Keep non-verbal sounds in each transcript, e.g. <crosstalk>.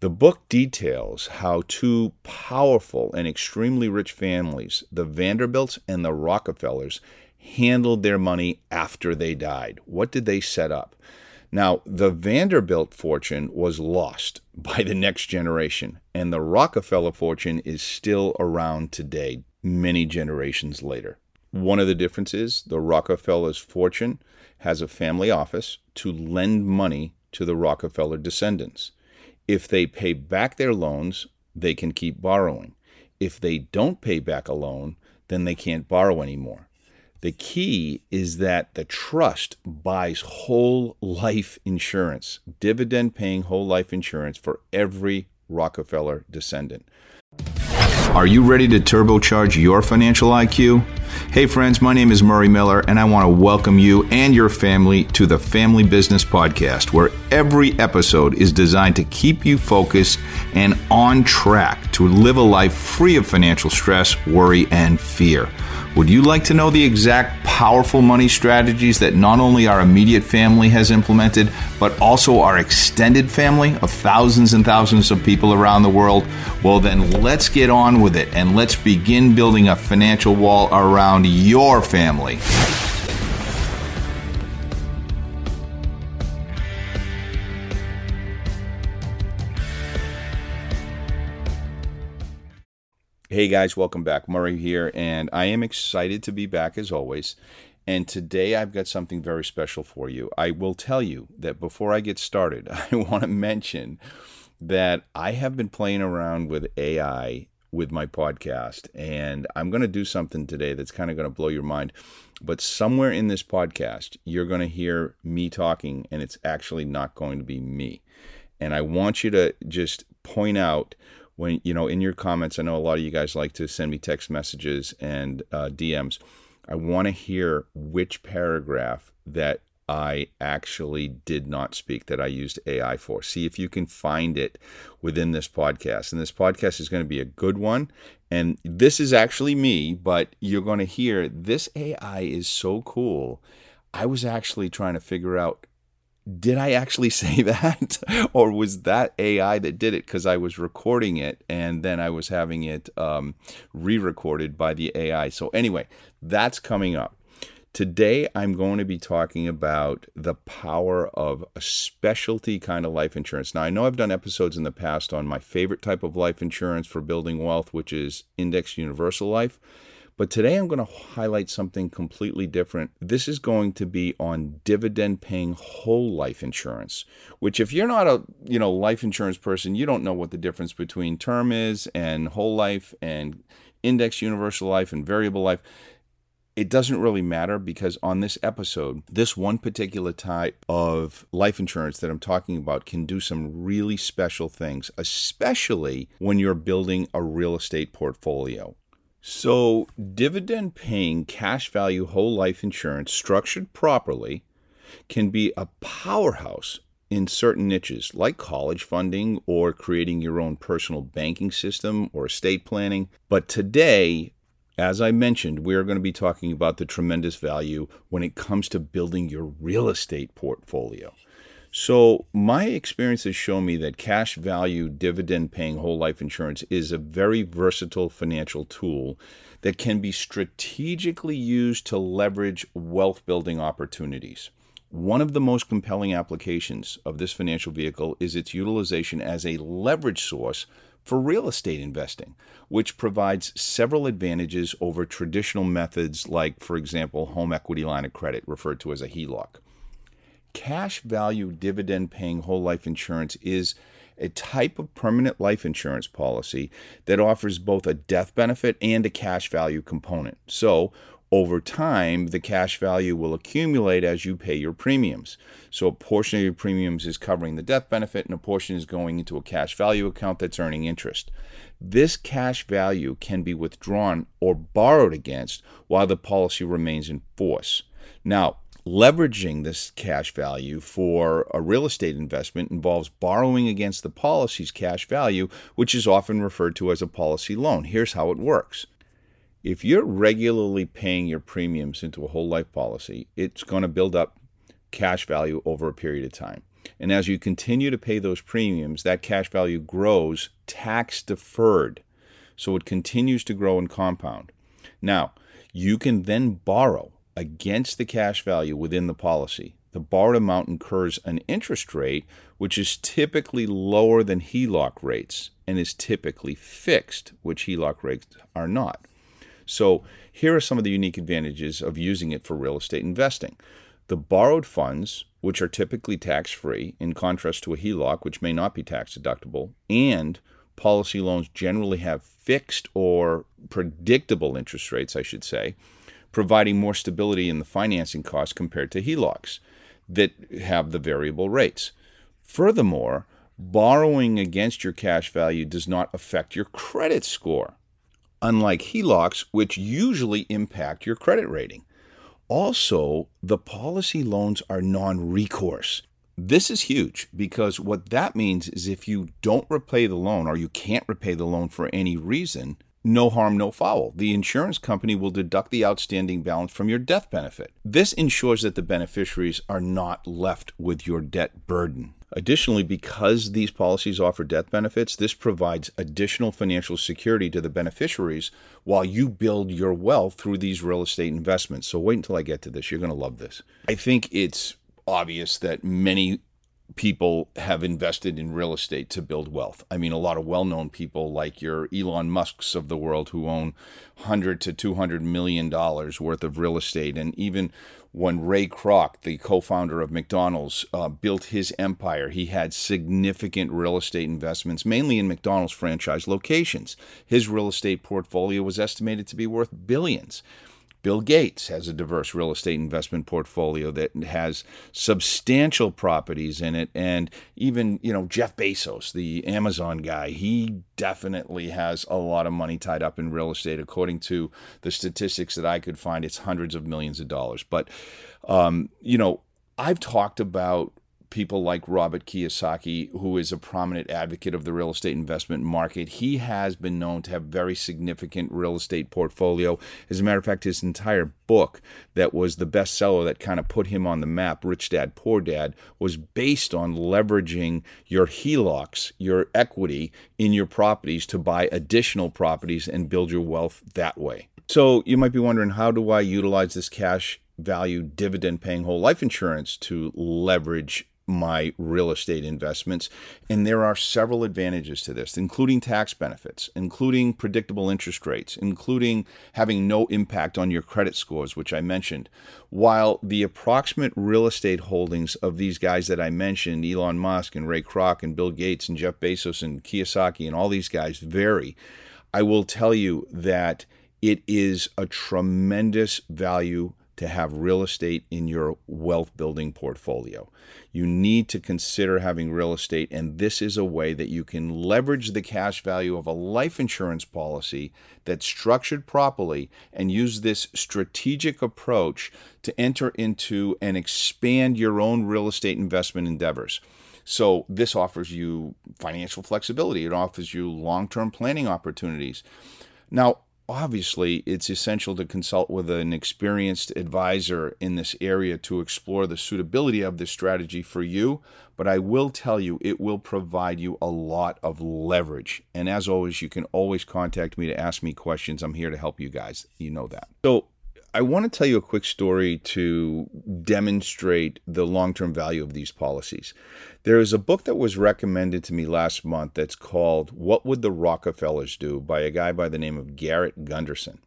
The book details how two powerful and extremely rich families, the Vanderbilts and the Rockefellers, handled their money after they died. What did they set up? Now, the Vanderbilt fortune was lost <laughs> by the next generation, and the Rockefeller fortune is still around today, many generations later. One of the differences the Rockefeller's fortune has a family office to lend money to the Rockefeller descendants. If they pay back their loans, they can keep borrowing. If they don't pay back a loan, then they can't borrow anymore. The key is that the trust buys whole life insurance, dividend paying whole life insurance for every Rockefeller descendant. Are you ready to turbocharge your financial IQ? Hey, friends, my name is Murray Miller, and I want to welcome you and your family to the Family Business Podcast, where every episode is designed to keep you focused and on track to live a life free of financial stress, worry, and fear. Would you like to know the exact powerful money strategies that not only our immediate family has implemented, but also our extended family of thousands and thousands of people around the world? Well, then let's get on with it and let's begin building a financial wall around your family. Hey guys, welcome back. Murray here, and I am excited to be back as always. And today I've got something very special for you. I will tell you that before I get started, <laughs> I want to mention that I have been playing around with AI with my podcast, and I'm going to do something today that's kind of going to blow your mind. But somewhere in this podcast, you're going to hear me talking, and it's actually not going to be me. And I want you to just point out when you know in your comments i know a lot of you guys like to send me text messages and uh, dms i want to hear which paragraph that i actually did not speak that i used ai for. See if you can find it within this podcast. And this podcast is going to be a good one. And this is actually me but you're going to hear this ai is so cool. I was actually trying to figure out did I actually <laughs> say that? or was that AI that did it? Because I was recording it and then I was having it um, re recorded by the AI. So, anyway, that's coming up. Today, I'm going to be talking about the power of a specialty kind of life insurance. Now, I know I've done episodes in the past on my favorite type of life insurance for building wealth, which is index universal life. But today I'm going to highlight something completely different. This is going to be on dividend paying whole life insurance, which if you're not a, you know, life insurance person, you don't know what the difference between term is and whole life and index universal life and variable life. It doesn't really matter because on this episode, this one particular type of life insurance that I'm talking about can do some really special things, especially when you're building a real estate portfolio. So, dividend paying cash value whole life insurance structured properly can be a powerhouse in certain niches like college funding or creating your own personal banking system or estate planning. But today, as I mentioned, we are going to be talking about the tremendous value when it comes to building your real estate portfolio. So, my experience has shown me that cash value dividend paying whole life insurance is a very versatile financial tool that can be strategically used to leverage wealth building opportunities. One of the most compelling applications of this financial vehicle is its utilization as a leverage source for real estate investing, which provides several advantages over traditional methods like, for example, home equity line of credit, referred to as a HELOC cash value dividend paying whole life insurance is a type of permanent life insurance policy that offers both a death benefit and a cash value component. So, over time, the cash value will accumulate as you pay your premiums. So, a portion of your premiums is covering the death benefit, and a portion is going into a cash value account that's earning interest. This cash value can be withdrawn or borrowed against while the policy remains in force. Now, Leveraging this cash value for a real estate investment involves borrowing against the policy's cash value, which is often referred to as a policy loan. Here's how it works. If you're regularly paying your premiums into a whole life policy, it's going to build up cash value over a period of time. And as you continue to pay those premiums, that cash value grows tax deferred. So it continues to grow and compound. Now, you can then borrow against the cash value within the policy. The borrowed amount incurs an interest rate which is typically lower than HELOC rates and is typically fixed, which HELOC rates are not. So, here are some of the unique advantages of using it for real estate investing. The borrowed funds, which are typically tax free, in contrast to a HELOC, which may not be tax deductible, and policy loans generally have fixed or predictable interest rates, I should say, providing more stability in the financing costs compared to HELOCs that have the variable rates. Furthermore, borrowing against your cash value does not affect your credit score, unlike HELOCs, which usually impact your credit rating. Also, the policy loans are non recourse. This is huge because what that means is if you don't repay the loan or you can't repay the loan for any reason, no harm, no foul. The insurance company will deduct the outstanding balance from your death benefit. This ensures that the beneficiaries are not left with your debt burden. Additionally, because these policies offer death benefits, this provides additional financial security to the beneficiaries while you build your wealth through these real estate investments. So, wait until I get to this. You're going to love this. I think it's obvious that many people have invested in real estate to build wealth. I mean, a lot of well-known people like your Elon Musk's of the world who own 100 to 200 million dollars worth of real estate and even when Ray Kroc, the co-founder of McDonald's, uh, built his empire, he had significant real estate investments, mainly in McDonald's franchise locations. His real estate portfolio was estimated to be worth billions. Bill Gates has a diverse real estate investment portfolio that has substantial properties in it. And even, you know, Jeff Bezos, the Amazon guy, he definitely has a lot of money tied up in real estate. According to the statistics that I could find, it's hundreds of millions of dollars. But, um, you know, I've talked about people like Robert Kiyosaki, who is a prominent advocate of the real estate investment market. He has been known to have very significant real estate portfolio. As a matter of fact, his entire book that was the bestseller that kind of put him on the map, Rich Dad Poor Dad, was based on leveraging your HELOCs, your equity in your properties to buy additional properties and build your wealth that way. So you might be wondering, how do I utilize this cash value dividend paying whole life insurance to leverage my real estate investments. And there are several advantages to this, including tax benefits, including predictable interest rates, including having no impact on your credit scores, which I mentioned. While the approximate real estate holdings of these guys that I mentioned, Elon Musk and Ray Kroc and Bill Gates and Jeff Bezos and Kiyosaki and all these guys vary, I will tell you that it is a tremendous value to have real estate in your wealth building portfolio. You need to consider having real estate, and this is a way that you can leverage the cash value of a life insurance policy that's structured properly and use this strategic approach to enter into and expand your own real estate investment endeavors. So, this offers you financial flexibility, it offers you long term planning opportunities. Now, obviously it's essential to consult with an experienced advisor in this area to explore the suitability of this strategy for you. But i will tell you it will provide you a lot of leverage. And as always you can always contact me to ask me questions. I'm here to help you guys. You know that. So I want to tell you a quick story to demonstrate the long term value of these policies. There is a book that was recommended to me last month that's called What Would the Rockefellers Do by a guy by the name of Garrett Gunderson.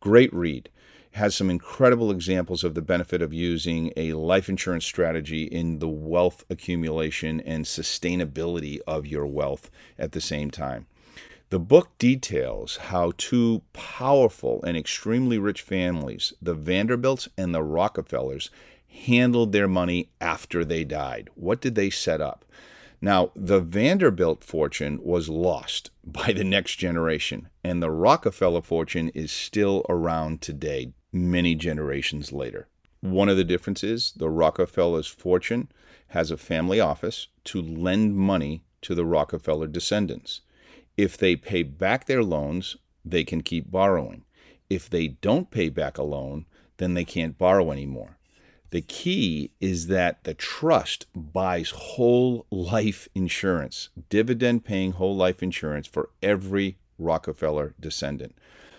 Great read. Has some incredible examples of the benefit of using a life insurance strategy in the wealth accumulation and sustainability of your wealth at the same time. The book details how two powerful and extremely rich families, the Vanderbilts and the Rockefellers, handled their money after they died. What did they set up? Now, the Vanderbilt fortune was lost <laughs> by the next generation, and the Rockefeller fortune is still around today, many generations later. One of the differences the Rockefeller's fortune has a family office to lend money to the Rockefeller descendants. If they pay back their loans, they can keep borrowing. If they don't pay back a loan, then they can't borrow anymore. The key is that the trust buys whole life insurance, dividend paying whole life insurance for every Rockefeller descendant.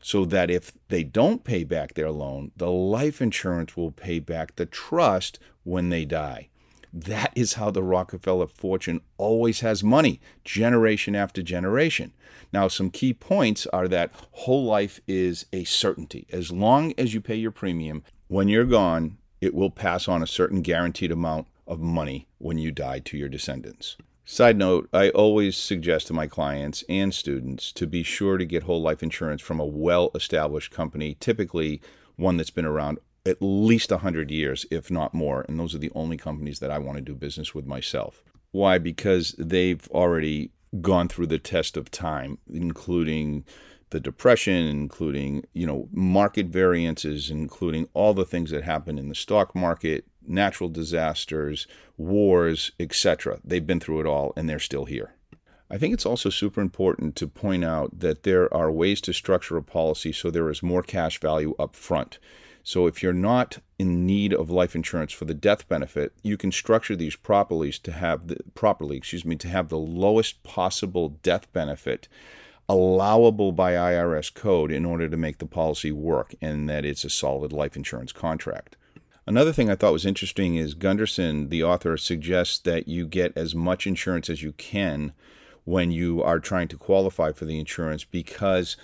So that if they don't pay back their loan, the life insurance will pay back the trust when they die. That is how the Rockefeller fortune always has money, generation after generation. Now, some key points are that whole life is a certainty. As long as you pay your premium, when you're gone, it will pass on a certain guaranteed amount of money when you die to your descendants. Side note, I always suggest to my clients and students to be sure to get whole life insurance from a well established company, typically one that's been around at least 100 years, if not more. And those are the only companies that I want to do business with myself. Why? Because they've already gone through the test of time, including the depression, including you know market variances, including all the things that happen in the stock market, natural disasters, wars, etc. They've been through it all, and they're still here. I think it's also super important to point out that there are ways to structure a policy so there is more cash value up front. So if you're not in need of life insurance for the death benefit, you can structure these properly to have the properly, excuse me, to have the lowest possible death benefit allowable by IRS code in order to make the policy work and that it's a solid life insurance contract. Another thing I thought was interesting is Gunderson, the author, suggests that you get as much insurance as you can when you are trying to qualify for the insurance because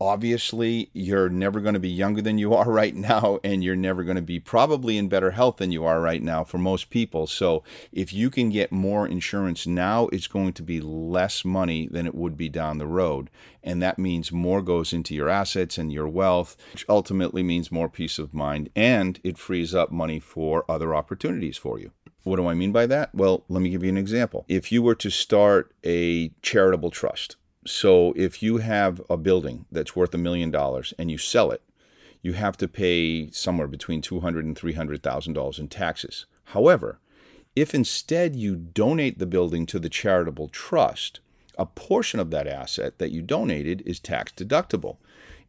obviously you're never going to be younger than you <laughs> are right now and you're never going to be probably in better health than you are right now for most people so if you can get more insurance now it's going to be less money than it would be down the road and that means more goes into your assets and your wealth which ultimately means more peace of mind and it frees up money for other opportunities for you what do I mean by that? Well, let me give you an example. If you were to start a charitable trust, so if you have a building that's worth a million dollars and you sell it, you have to pay somewhere between two hundred and three hundred thousand dollars in taxes. However, if instead you donate the building to the charitable trust, a portion of that asset that you donated is tax deductible.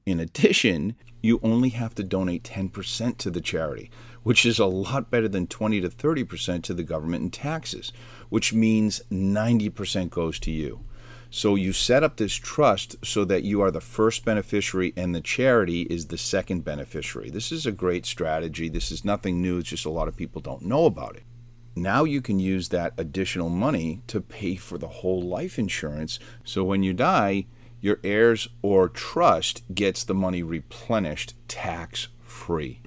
In addition, you only have to donate 10% to the charity, which is a lot better than 20 to 30% to the government in taxes, which means 90% goes to you. So you set up this trust so that you are the first beneficiary and the charity is the second beneficiary. This is a great strategy. This is nothing new, it's just a lot of people don't know about it. Now you can use that additional money to pay for the whole life insurance. So when you die, your heirs or trust gets the money replenished tax free.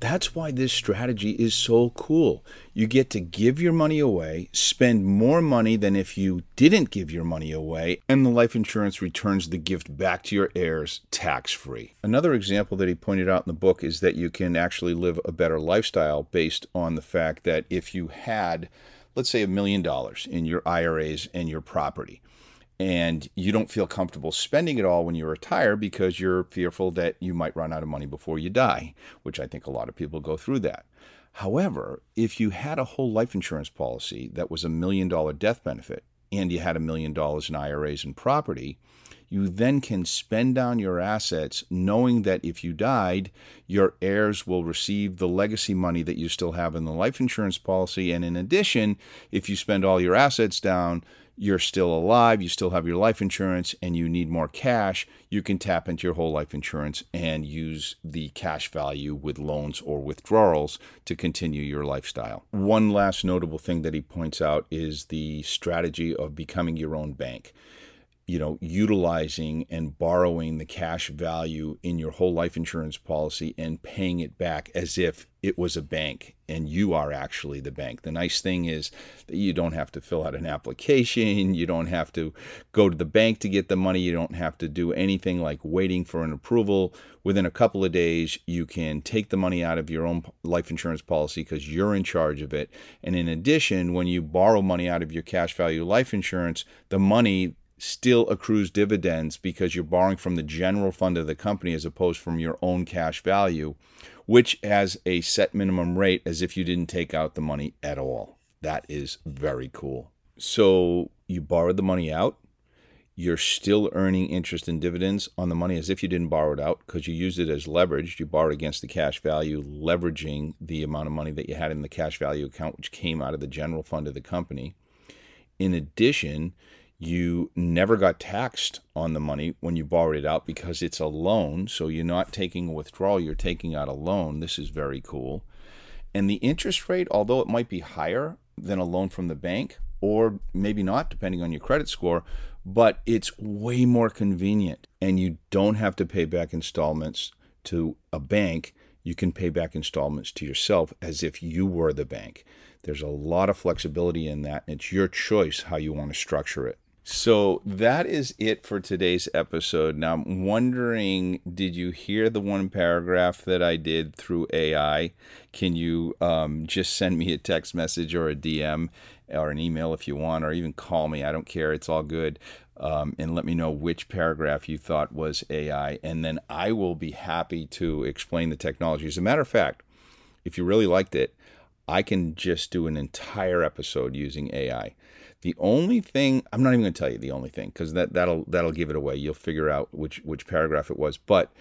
That's why this strategy is so cool. You get to give your money away, spend more money than if you didn't give your money away, and the life insurance returns the gift back to your heirs tax free. Another example that he pointed out in the book is that you can actually live a better lifestyle based on the fact that if you had, let's say, a million dollars in your IRAs and your property, and you don't feel comfortable spending it all when you retire because you're fearful that you might run out of money before you die, which I think a lot of people go through that. However, if you had a whole life insurance policy that was a million dollar death benefit and you had a million dollars in IRAs and property, you then can spend down your assets knowing that if you died, your heirs will receive the legacy money that you still have in the life insurance policy. And in addition, if you spend all your assets down, you're still alive, you still have your life insurance, and you need more cash, you can tap into your whole life insurance and use the cash value with loans or withdrawals to continue your lifestyle. One last notable thing that he points out is the strategy of becoming your own bank you know, utilizing and borrowing the cash value in your whole life insurance policy and paying it back as if it was a bank and you are actually the bank. The nice thing is that you don't have to fill out an application, you don't have to go to the bank to get the money, you don't have to do anything like waiting for an approval. Within a couple of days, you can take the money out of your own life insurance policy because you're in charge of it. And in addition, when you borrow money out of your cash value life insurance, the money still accrues dividends because you're borrowing from the general fund of the company as opposed from your own cash value, which has a set minimum rate as if you didn't take out the money at all. That is very cool. So you borrowed the money out, you're still earning interest and dividends on the money as if you didn't borrow it out because you used it as leverage. You borrowed against the cash value, leveraging the amount of money that you had in the cash value account, which came out of the general fund of the company. In addition, you never got taxed on the money when you borrowed it out because it's a loan. So you're not taking a withdrawal, you're taking out a loan. This is very cool. And the interest rate, although it might be higher than a loan from the bank, or maybe not, depending on your credit score, but it's way more convenient and you don't have to pay back installments to a bank. You can pay back installments to yourself as if you were the bank. There's a lot of flexibility in that, it's your choice how you want to structure it. So that is it for today's episode. Now, I'm wondering did you hear the one paragraph that I did through AI? Can you um, just send me a text message or a DM or an email if you want, or even call me? I don't care. It's all good. Um, and let me know which paragraph you thought was AI. And then I will be happy to explain the technology. As a matter of fact, if you really liked it, I can just do an entire episode using AI. The only thing I'm not even going to tell you the only thing because that that'll that'll give it away. You'll figure out which which paragraph it was. But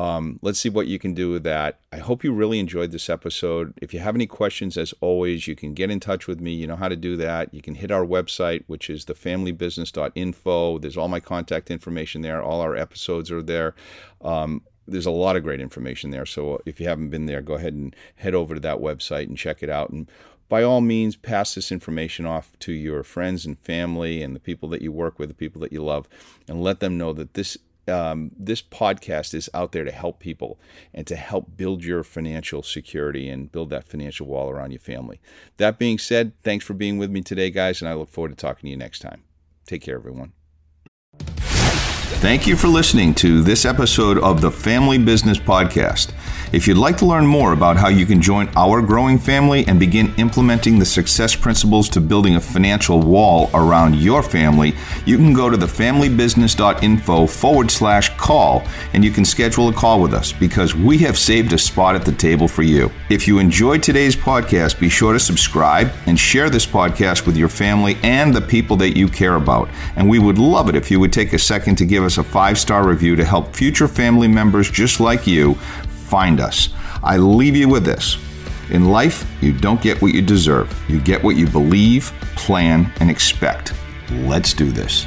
um, let's see what you can do with that. I hope you really enjoyed this episode. If you have any questions, as always, you can get in touch with me. You know how to do that. You can hit our website, which is thefamilybusiness.info. There's all my contact information there. All our episodes are there. Um, there's a lot of great information there. So if you haven't been there, go ahead and head over to that website and check it out. And by all means, pass this information off to your friends and family and the people that you work with, the people that you love, and let them know that this um, this podcast is out there to help people and to help build your financial security and build that financial wall around your family. That being said, thanks for being with me today, guys, and I look forward to talking to you next time. Take care, everyone. Thank you for listening to this episode of the Family Business Podcast. If you'd like to learn more about how you can join our growing family and begin implementing the success principles to building a financial wall around your family, you can go to thefamilybusiness.info forward slash call and you can schedule a call with us because we have saved a spot at the table for you. If you enjoyed today's podcast, be sure to subscribe and share this podcast with your family and the people that you care about. And we would love it if you would take a second to give us a five star review to help future family members just like you find us. I leave you with this. In life, you don't get what you deserve. You get what you believe, plan, and expect. Let's do this.